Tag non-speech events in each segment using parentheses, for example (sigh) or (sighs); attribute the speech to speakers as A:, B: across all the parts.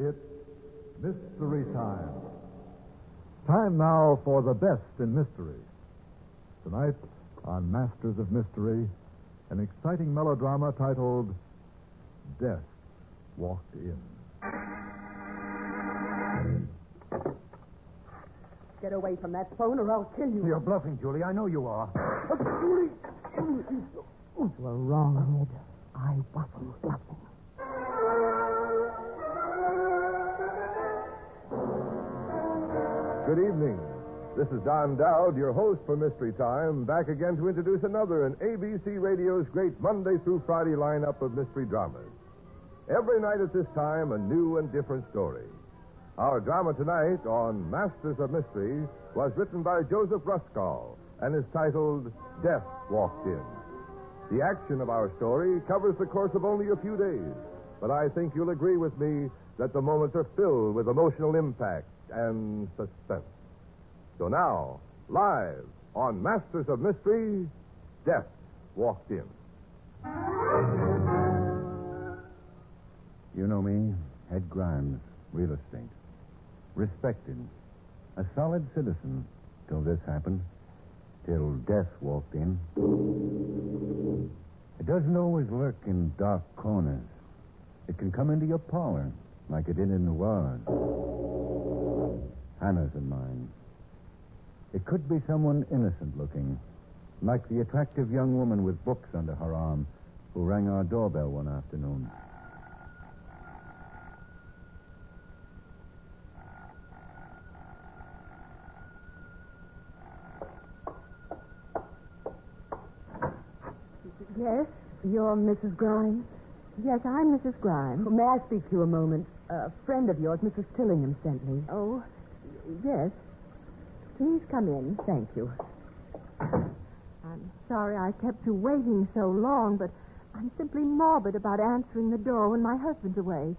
A: It's Mystery Time. Time now for the best in mystery. Tonight, on Masters of Mystery, an exciting melodrama titled Death Walked In.
B: Get away from that phone or I'll kill you.
C: You're bluffing, Julie. I know you are.
B: Oh, Julie! You were wrong, Ed. I wasn't bluffing.
D: Good evening. This is Don Dowd, your host for Mystery Time, back again to introduce another in ABC Radio's great Monday through Friday lineup of mystery dramas. Every night at this time, a new and different story. Our drama tonight on Masters of Mystery was written by Joseph Ruscoll and is titled Death Walked In. The action of our story covers the course of only a few days, but I think you'll agree with me that the moments are filled with emotional impact and suspense. So now, live on Masters of Mystery, Death Walked In.
C: You know me, Ed Grimes, real estate. Respected. A solid citizen till this happened. Till death walked in. It doesn't always lurk in dark corners. It can come into your parlor like it did in New Orleans. Hannah's in mine. It could be someone innocent looking, like the attractive young woman with books under her arm who rang our doorbell one afternoon.
B: Yes? You're Mrs. Grimes?
E: Yes, I'm Mrs. Grimes.
B: May I speak to you a moment? A friend of yours, Mrs. Tillingham, sent me.
E: Oh, yes. Please come in.
B: Thank you.
E: I'm sorry I kept you waiting so long, but I'm simply morbid about answering the door when my husband's away.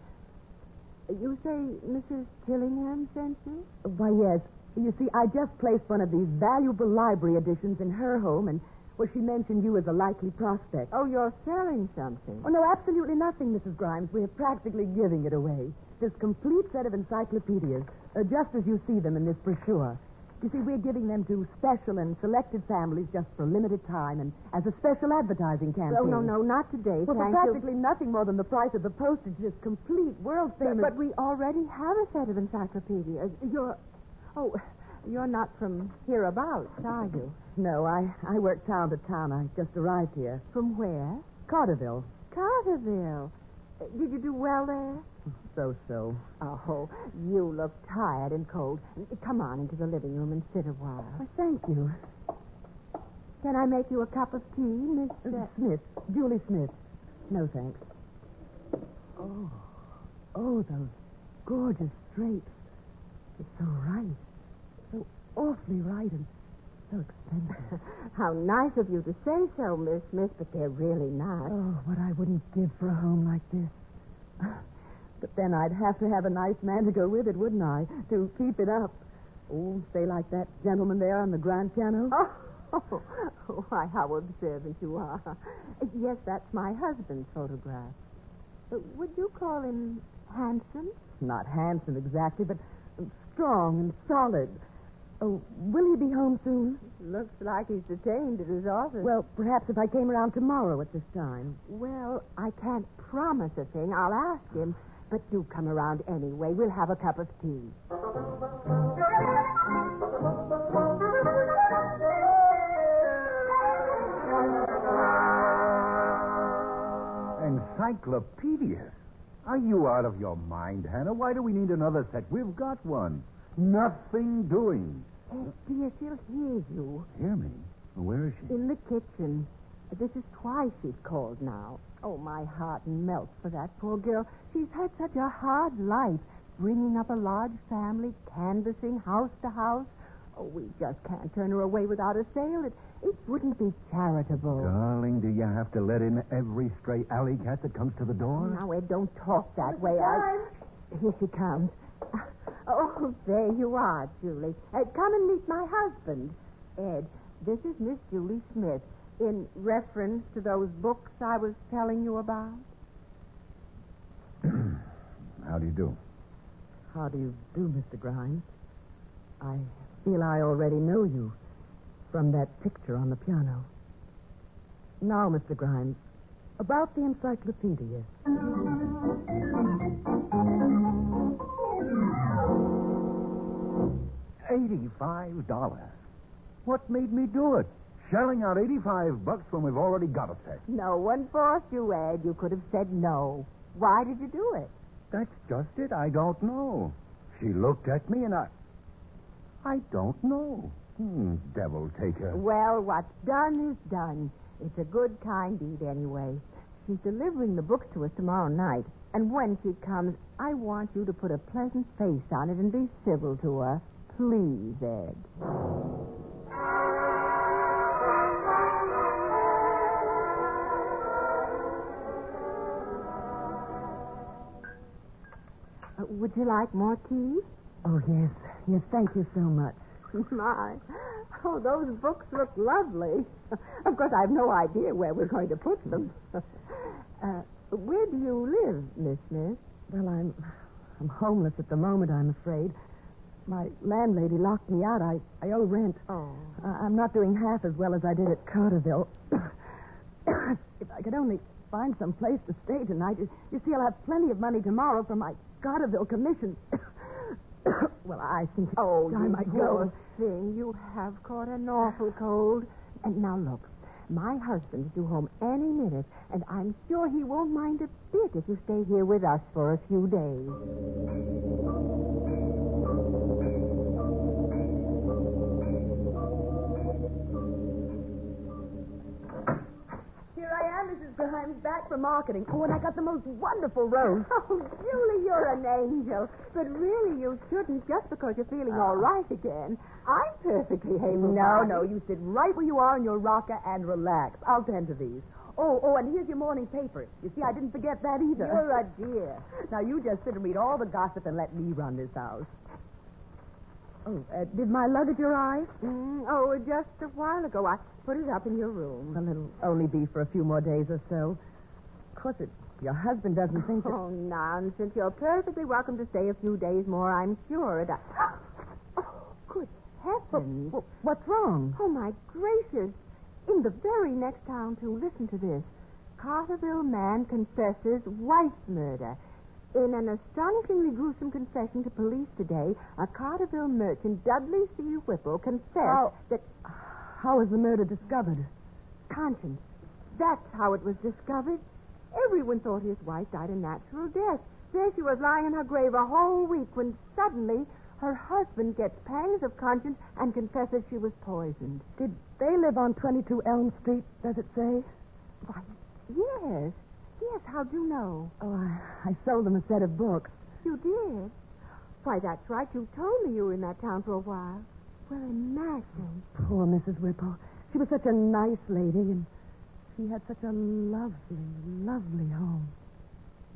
E: You say Mrs. Tillingham sent you?
B: Why, yes. You see, I just placed one of these valuable library editions in her home, and, well, she mentioned you as a likely prospect.
E: Oh, you're selling something.
B: Oh, no, absolutely nothing, Mrs. Grimes. We're practically giving it away. This complete set of encyclopedias, uh, just as you see them in this brochure. You see, we're giving them to special and selected families just for a limited time and as a special advertising campaign.
E: Oh, no, no, not today.
B: Well, for
E: thank
B: practically nothing more than the price of the postage, this complete world famous.
E: But, but we already have a set of encyclopedias. You're. Oh, you're not from hereabouts, are you?
B: No, I, I work town to town. I just arrived here.
E: From where?
B: Carterville.
E: Carterville. Uh, Did you do well there?
B: So so.
E: Oh, you look tired and cold. Come on into the living room and sit a while.
B: Thank you.
E: Can I make you a cup of tea, Miss
B: Uh, Smith. Julie Smith. No, thanks. Oh. Oh, those gorgeous drapes. It's so right. Awfully right and so expensive. (laughs)
E: How nice of you to say so, Miss Smith, but they're really not.
B: Oh, what I wouldn't give for a home like this. (sighs) But then I'd have to have a nice man to go with it, wouldn't I? To keep it up. Oh, say like that gentleman there on the grand piano. (laughs)
E: Oh, why, how observant you are. Yes, that's my husband's photograph. Uh, Would you call him handsome?
B: Not handsome exactly, but strong and solid. Oh, will he be home soon?
E: Looks like he's detained at his office.
B: Well, perhaps if I came around tomorrow at this time.
E: Well, I can't promise a thing. I'll ask him. But do come around anyway. We'll have a cup of tea.
C: Encyclopedias? Are you out of your mind, Hannah? Why do we need another set? We've got one. Nothing doing.
E: Oh, dear, she'll hear you.
C: Hear me? Where is she?
E: In the kitchen. This is twice she's called now. Oh, my heart melts for that poor girl. She's had such a hard life, bringing up a large family, canvassing house to house. Oh, we just can't turn her away without a sale. It, it wouldn't be charitable.
C: Darling, do you have to let in every stray alley cat that comes to the door?
E: Now, Ed, don't talk that way. I... Here she comes. (laughs) Oh, there you are, Julie. Uh, come and meet my husband. Ed, this is Miss Julie Smith, in reference to those books I was telling you about. (clears throat)
C: How do you do?
B: How do you do, Mr. Grimes? I feel I already know you from that picture on the piano. Now, Mr. Grimes, about the encyclopedia.
C: Eighty-five dollars. What made me do it? Shelling out eighty-five bucks when we've already got a set.
E: No one forced you, Ed. You could have said no. Why did you do it?
C: That's just it. I don't know. She looked at me and I. I don't know. Hmm, devil take her.
E: Well, what's done is done. It's a good, kind deed anyway. She's delivering the books to us tomorrow night. And when she comes, I want you to put a pleasant face on it and be civil to her. Please, Ed. Uh, would you like more tea?
B: Oh, yes. Yes, thank you so much. (laughs)
E: My. Oh, those books look lovely. (laughs) of course, I have no idea where we're going to put them. (laughs) uh, where do you live, Miss Smith?
B: Well, I'm I'm homeless at the moment, I'm afraid. My landlady locked me out. I, I owe rent.
E: Oh.
B: I, I'm not doing half as well as I did at Carterville. (coughs) if I could only find some place to stay tonight. You, you see, I'll have plenty of money tomorrow for my Carterville commission. (coughs) well, I think
E: Oh,
B: I
E: poor
B: go.
E: thing. You have caught an awful cold. And now look, my husband's due home any minute, and I'm sure he won't mind a bit if you stay here with us for a few days.
B: I am, back from marketing. Oh, and I got the most wonderful rose. (laughs)
E: Oh, Julie, you're an angel. But really, you shouldn't just because you're feeling all ah. right again. I'm perfectly able.
B: No, no, you sit right where you are in your rocker and relax. I'll tend to these. Oh, oh, and here's your morning paper. You see, I didn't forget that either.
E: You're a dear. (laughs)
B: Now, you just sit and read all the gossip and let me run this house. Oh, uh, did my luggage arrive?
E: Mm, oh, just a while ago, I put it up in your room.
B: Well, it'll only be for a few more days or so. Of course, it, your husband doesn't think that...
E: Oh, nonsense. You're perfectly welcome to stay a few days more, I'm sure. And I... (gasps) Oh, good heavens.
B: Well, what's wrong?
E: Oh, my gracious. In the very next town, too. Listen to this. Carterville man confesses wife murder. In an astonishingly gruesome confession to police today, a Carterville merchant, Dudley C. Whipple, confessed
B: How-
E: that
B: How was the murder discovered?
E: conscience. That's how it was discovered. Everyone thought his wife died a natural death. There she was lying in her grave a whole week when suddenly her husband gets pangs of conscience and confesses she was poisoned.
B: Did they live on 22 Elm Street, does it say?
E: Why, yes. Yes, how'd you know?
B: Oh, I, I sold them a set of books.
E: You did? Why, that's right. You told me you were in that town for a while. Well, imagine.
B: Poor Mrs. Whipple. She was such a nice lady, and she had such a lovely, lovely home.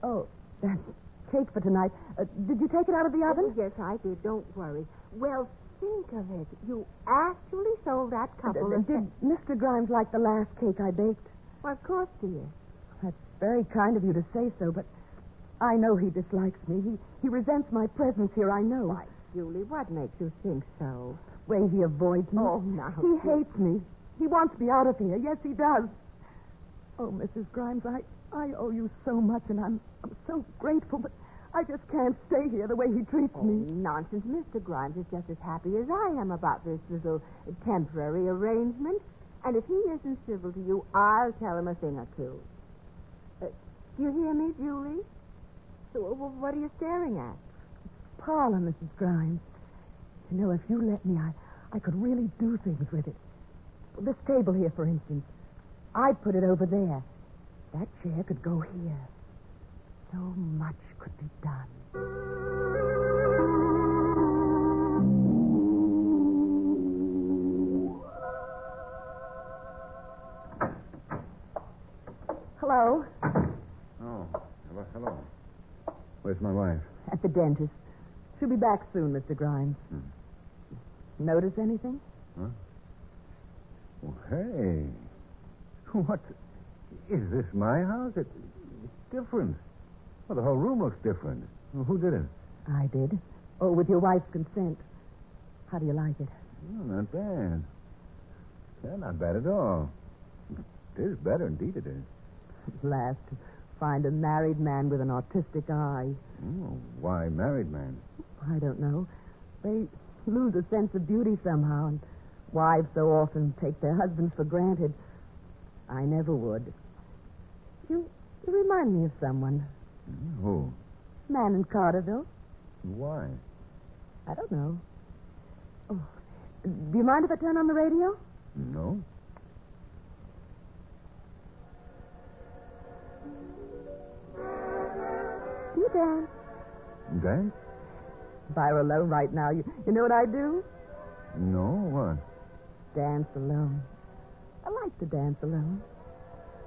B: Oh, that cake for tonight. Uh, did you take it out of the oven?
E: Yes, I did. Don't worry. Well, think of it. You actually sold that couple
B: Uh, did Mr. Grimes like the last cake I baked?
E: Well, of course, dear.
B: That's very kind of you to say so, but I know he dislikes me. He, he resents my presence here, I know.
E: Why, Julie, what makes you think so?
B: The way he avoids me.
E: Oh, now,
B: He
E: Julie.
B: hates me. He wants me out of here. Yes, he does. Oh, Mrs. Grimes, I, I owe you so much, and I'm, I'm so grateful, but I just can't stay here the way he treats
E: Oh,
B: me.
E: nonsense. Mr. Grimes is just as happy as I am about this little temporary arrangement. And if he isn't civil to you, I'll tell him a thing or two. You hear me, Julie? So, wh- what are you staring at?
B: Parlor, Mrs. Grimes. You know, if you let me, I, I could really do things with it. This table here, for instance. I'd put it over there. That chair could go here. So much could be done. Hello.
C: Hello. Where's my wife?
B: At the dentist. She'll be back soon, Mr. Grimes. Hmm. Notice anything?
C: Huh? Well, hey. (laughs) What? Is this my house? It, it's different. Well, the whole room looks different. Well, who did it?
B: I did. Oh, with your wife's consent. How do you like it?
C: Oh, not bad. Yeah, not bad at all. It is better, indeed it is.
B: At last, find a married man with an autistic eye.
C: Oh, why married man?
B: I don't know. They lose a sense of beauty somehow, and wives so often take their husbands for granted. I never would. You, you remind me of someone.
C: Who?
B: Man in Carterville.
C: Why?
B: I don't know. Oh, do you mind if I turn on the radio?
C: No.
B: Do you dance?
C: Dance?
B: If I were alone right now, you, you know what I'd do?
C: No, what?
B: Dance alone. I like to dance alone.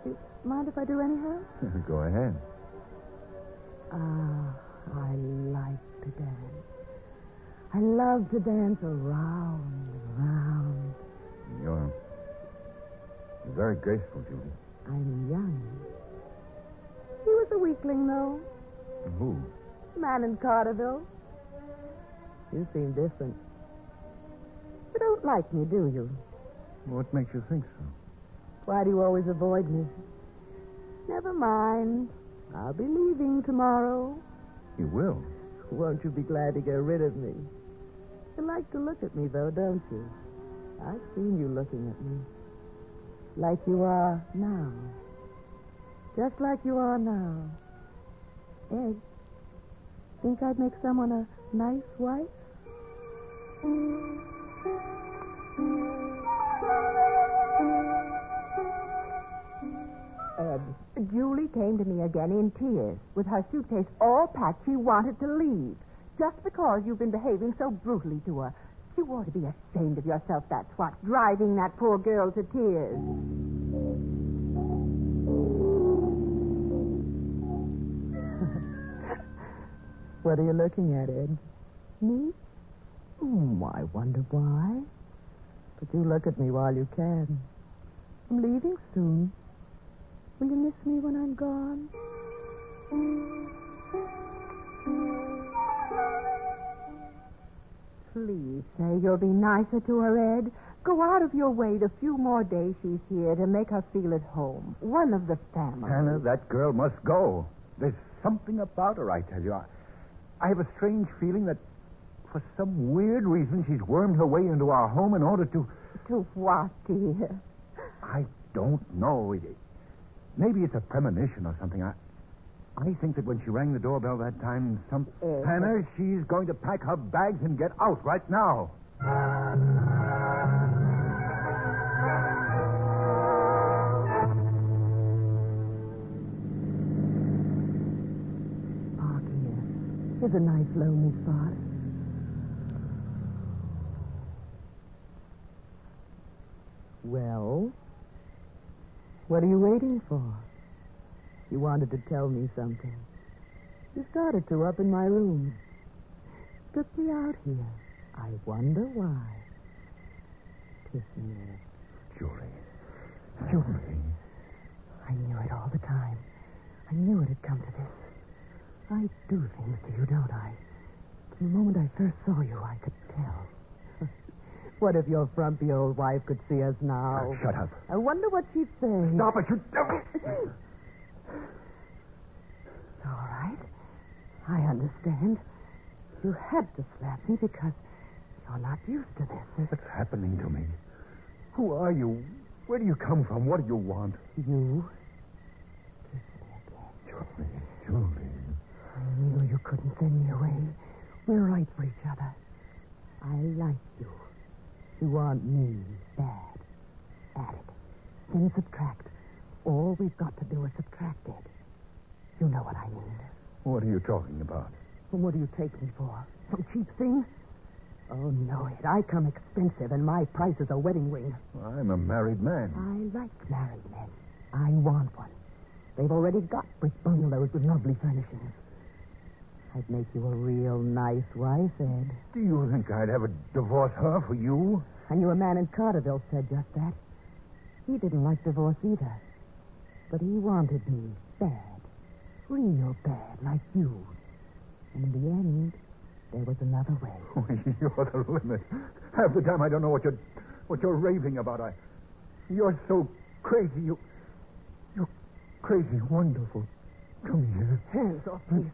B: Do you mind if I do anyhow? (laughs)
C: Go ahead.
B: Ah, I like to dance. I love to dance around and around.
C: You're very graceful, Judy.
B: I'm young. He was a weakling, though.
C: Who?
B: Man in Carterville. You seem different. You don't like me, do you?
C: What makes you think so?
B: Why do you always avoid me? Never mind. I'll be leaving tomorrow.
C: You will.
B: Won't you be glad to get rid of me? You like to look at me, though, don't you? I've seen you looking at me. Like you are now. Just like you are now. Ed, think I'd make someone a nice wife?
E: Ed, Julie came to me again in tears. With her suitcase all packed, she wanted to leave. Just because you've been behaving so brutally to her. You ought to be ashamed of yourself, that's what. Driving that poor girl to tears.
B: What are you looking at, Ed? Me? Hmm, I wonder why. But you look at me while you can. I'm leaving soon. Will you miss me when I'm gone?
E: Please say you'll be nicer to her, Ed. Go out of your way the few more days she's here to make her feel at home. One of the family.
C: Hannah, that girl must go. There's something about her, I tell you. I, I have a strange feeling that for some weird reason she's wormed her way into our home in order to.
E: To what, dear?
C: I don't know. It- Maybe it's a premonition or something. I, I think that when she rang the doorbell that time, some.
E: Uh,
C: Hannah, she's going to pack her bags and get out right now.
B: Here's a nice lonely spot. Well, what are you waiting for? You wanted to tell me something. You started to up in my room. Took me out here. I wonder why. Kiss me, Ed.
C: Julie. Julie.
B: I knew it all the time. I knew it had come to this. I do things to you, don't I? From the moment I first saw you, I could tell. (laughs) what if your frumpy old wife could see us now?
C: Ah, shut up.
B: I wonder what she'd say.
C: Stop it, you devil.
B: All right. I understand. You had to slap me because you're not used to this.
C: What's happening to me? Who are you? Where do you come from? What do you want?
B: You kiss me again.
C: Julie, Julie.
B: You couldn't send me away. We're right for each other. I like you. You want me bad. Add it. Then subtract. All we've got to do is subtract it. You know what I mean.
C: What are you talking about?
B: What do you take me for? Some cheap thing? Oh, no, it. I come expensive, and my price is a wedding ring.
C: I'm a married man.
B: I like married men. I want one. They've already got brick bungalows with lovely furnishings. I'd make you a real nice wife, Ed.
C: Do you think I'd ever divorce her for you?
B: I knew a man in Carterville said just that. He didn't like divorce either. But he wanted me bad. Real bad, like you. And in the end, there was another way. (laughs)
C: Oh, you're the limit. Half the time I don't know what you're what you're raving about. I you're so crazy. You you're crazy wonderful. Come here.
B: Hands off, please.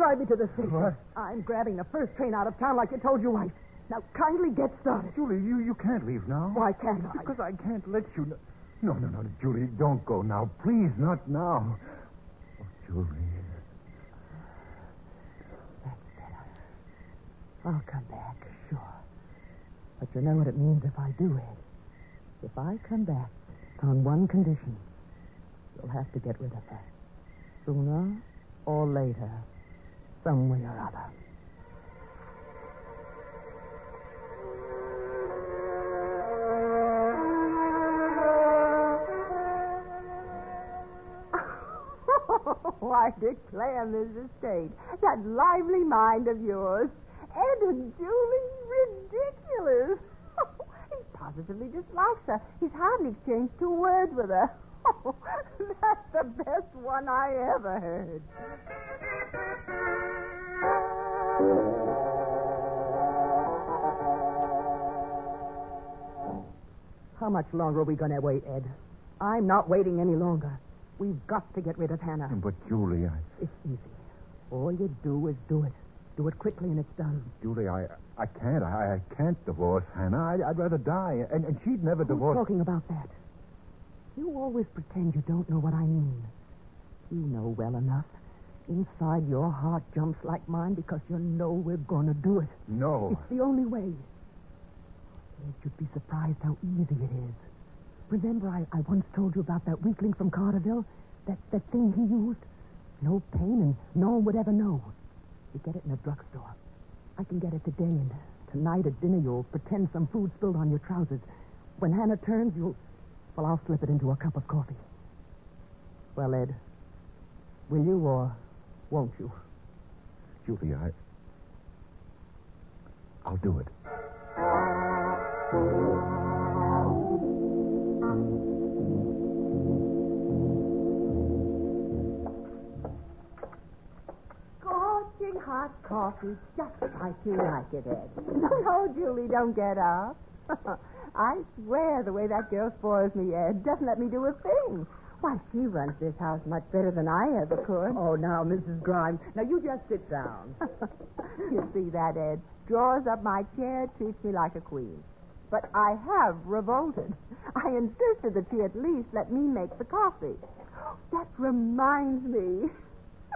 B: Drive me to the station.
C: What?
B: I'm grabbing the first train out of town like you told your wife. Now, kindly get started.
C: Julie, you, you can't leave now.
B: Why can't I?
C: Because I can't let you. Know. No, no, no, Julie, don't go now. Please, not now. Oh, Julie.
B: That's better. I'll come back, sure. But you know what it means if I do it. If I come back on one condition, you'll have to get rid of her. Sooner or later, some way or other. (laughs)
E: Oh, I declare, Mrs. State, that lively mind of yours. Ed and Julie, ridiculous. (laughs) Oh, he positively dislikes her. He's hardly exchanged two words with her. (laughs) that's the best one I ever heard.
B: How much longer are we going to wait, Ed? I'm not waiting any longer. We've got to get rid of Hannah.
C: But, Julie, I.
B: It's easy. All you do is do it. Do it quickly and it's done.
C: Julie, I, I can't. I, I can't divorce Hannah. I'd, I'd rather die. And, and she'd never
B: Who's
C: divorce.
B: talking about that? You always pretend you don't know what I mean. You know well enough. Inside your heart jumps like mine because you know we're going to do it.
C: No.
B: It's the only way. You'd be surprised how easy it is. Remember, I, I once told you about that weakling from Carterville? That, that thing he used? No pain and no one would ever know. You get it in a drugstore. I can get it today, and tonight at dinner you'll pretend some food spilled on your trousers. When Hannah turns, you'll. Well, I'll slip it into a cup of coffee. Well, Ed, will you or won't you?
C: Julie, I. I'll do it.
E: Scorching hot coffee, just like you like it, Ed. No, (laughs) no, Julie, don't get up. (laughs) I swear the way that girl spoils me, Ed, doesn't let me do a thing. Why, she runs this house much better than I ever could.
B: Oh, now, Mrs. Grimes. Now, you just sit down. (laughs)
E: you see that, Ed? Draws up my chair, treats me like a queen. But I have revolted. I insisted that she at least let me make the coffee. That reminds me.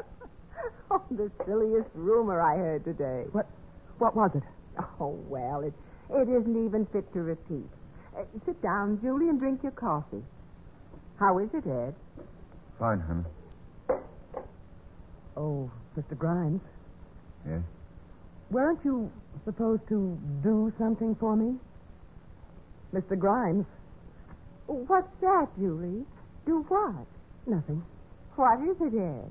E: (laughs) oh, the silliest rumor I heard today.
B: What, what was it?
E: Oh, well, it, it isn't even fit to repeat. Uh, sit down, Julie, and drink your coffee. How is it, Ed?
C: Fine, Hannah.
B: Oh, Mr. Grimes,
C: Yes?
B: weren't you supposed to do something for me? Mr. Grimes,
E: What's that, Julie? Do what?
B: nothing.
E: What is it, Ed?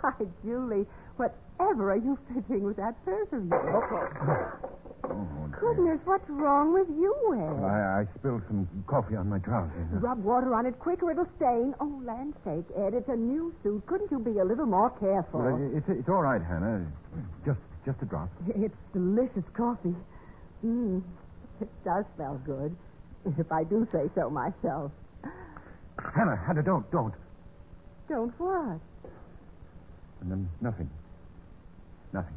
E: Why, Julie, whatever are you fidgeting with that purse of yours?
C: Oh,
E: Goodness, what's wrong with you, Ed?
C: I, I spilled some coffee on my trousers.
E: Rub water on it quick or it'll stain. Oh, land's sake, Ed, it's a new suit. Couldn't you be a little more careful?
C: Well, it's, it's all right, Hannah. Just just a drop.
B: It's delicious coffee.
E: Mm, it does smell good, if I do say so myself.
C: Hannah, Hannah, don't, don't.
E: Don't what?
C: And then nothing. Nothing.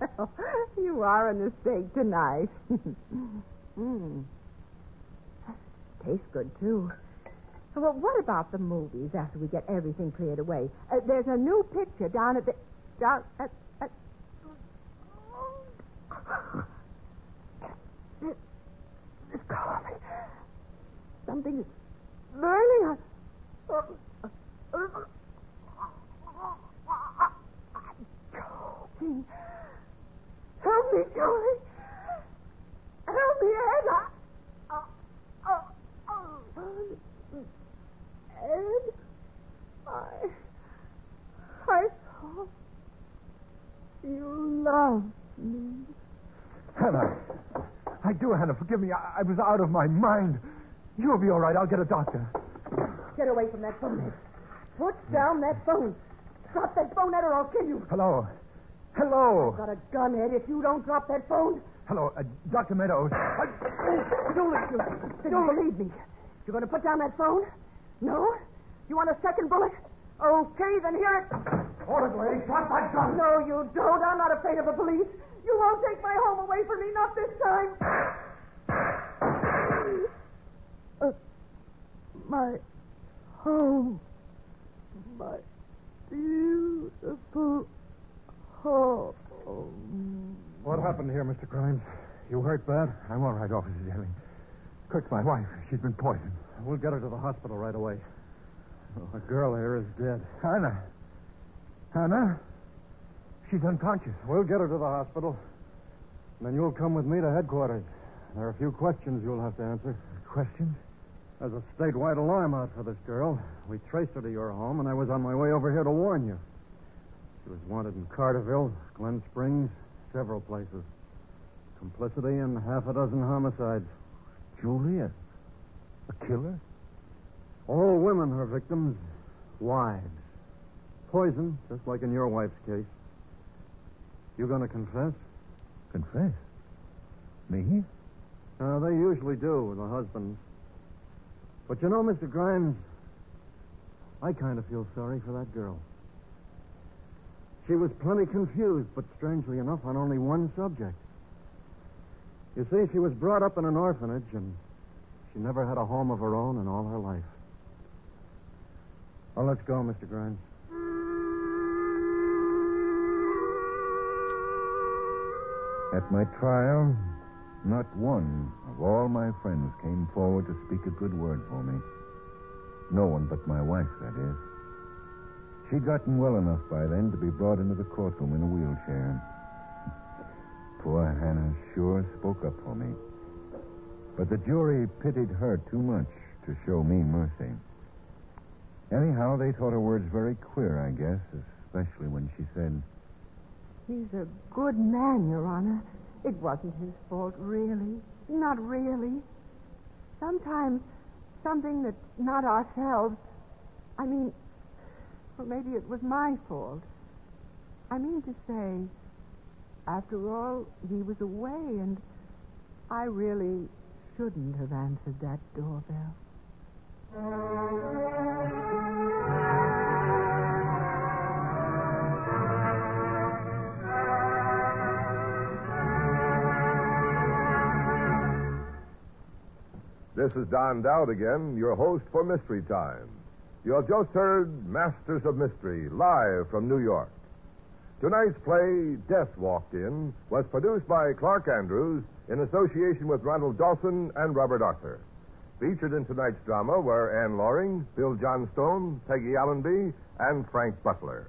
E: Well, (laughs) you are a mistake tonight. (laughs) mm. Tastes good, too. Well, what about the movies after we get everything cleared away? Uh, there's a new picture down at the. Down at. at. Something's burning. I'm choking. Help me, Julie. Help me, Ed. I, uh, uh, uh, Ed, I, I thought you loved me.
C: Hannah. I do, Hannah. Forgive me. I, I was out of my mind. You'll be all right. I'll get a doctor.
B: Get away from that phone, Ed. Put down that phone. Drop that phone, Ed, or I'll kill you.
C: Hello. Hello.
B: I've Got a gun, Ed. If you don't drop that phone.
C: Hello, uh, Dr. Meadows.
B: Don't let you. Don't believe me. You're going to put down that phone? No? You want a second bullet? Okay, then here it.
C: Hold it, lady. Drop that gun.
B: No, you don't. I'm not afraid of the police. You won't take my home away from me, not this time. Uh, my home. My beautiful home.
C: What happened here, Mr. Grimes? You hurt bad? I'm all right, Officer Jelly. Kirk's my wife. She's been poisoned.
F: We'll get her to the hospital right away. Oh, the girl here is dead.
C: Hannah. Hannah? She's unconscious.
F: We'll get her to the hospital. And then you'll come with me to headquarters. There are a few questions you'll have to answer.
C: Questions?
F: There's a statewide alarm out for this girl. We traced her to your home, and I was on my way over here to warn you. She was wanted in Carterville, Glen Springs, several places. Complicity in half a dozen homicides.
C: Julia? A killer?
F: All women are victims. Wives. Poison, just like in your wife's case. You going to confess?
C: Confess? Me?
F: Uh, they usually do with the husbands. But you know, Mr. Grimes, I kind of feel sorry for that girl. She was plenty confused, but strangely enough, on only one subject. You see, she was brought up in an orphanage, and she never had a home of her own in all her life. Well, let's go, Mr. Grimes.
G: At my trial, not one of all my friends came forward to speak a good word for me. No one but my wife, that is. She'd gotten well enough by then to be brought into the courtroom in a wheelchair. Poor Hannah sure spoke up for me. But the jury pitied her too much to show me mercy. Anyhow, they thought her words very queer, I guess, especially when she said,
E: He's a good man, Your Honor. It wasn't his fault, really. Not really. Sometimes something that's not ourselves. I mean, well, maybe it was my fault. I mean to say, after all, he was away, and I really shouldn't have answered that doorbell.
D: This is Don Dowd again, your host for Mystery Time. You have just heard Masters of Mystery, live from New York. Tonight's play, Death Walked In, was produced by Clark Andrews in association with Ronald Dawson and Robert Arthur. Featured in tonight's drama were Ann Loring, Bill Johnstone, Peggy Allenby, and Frank Butler.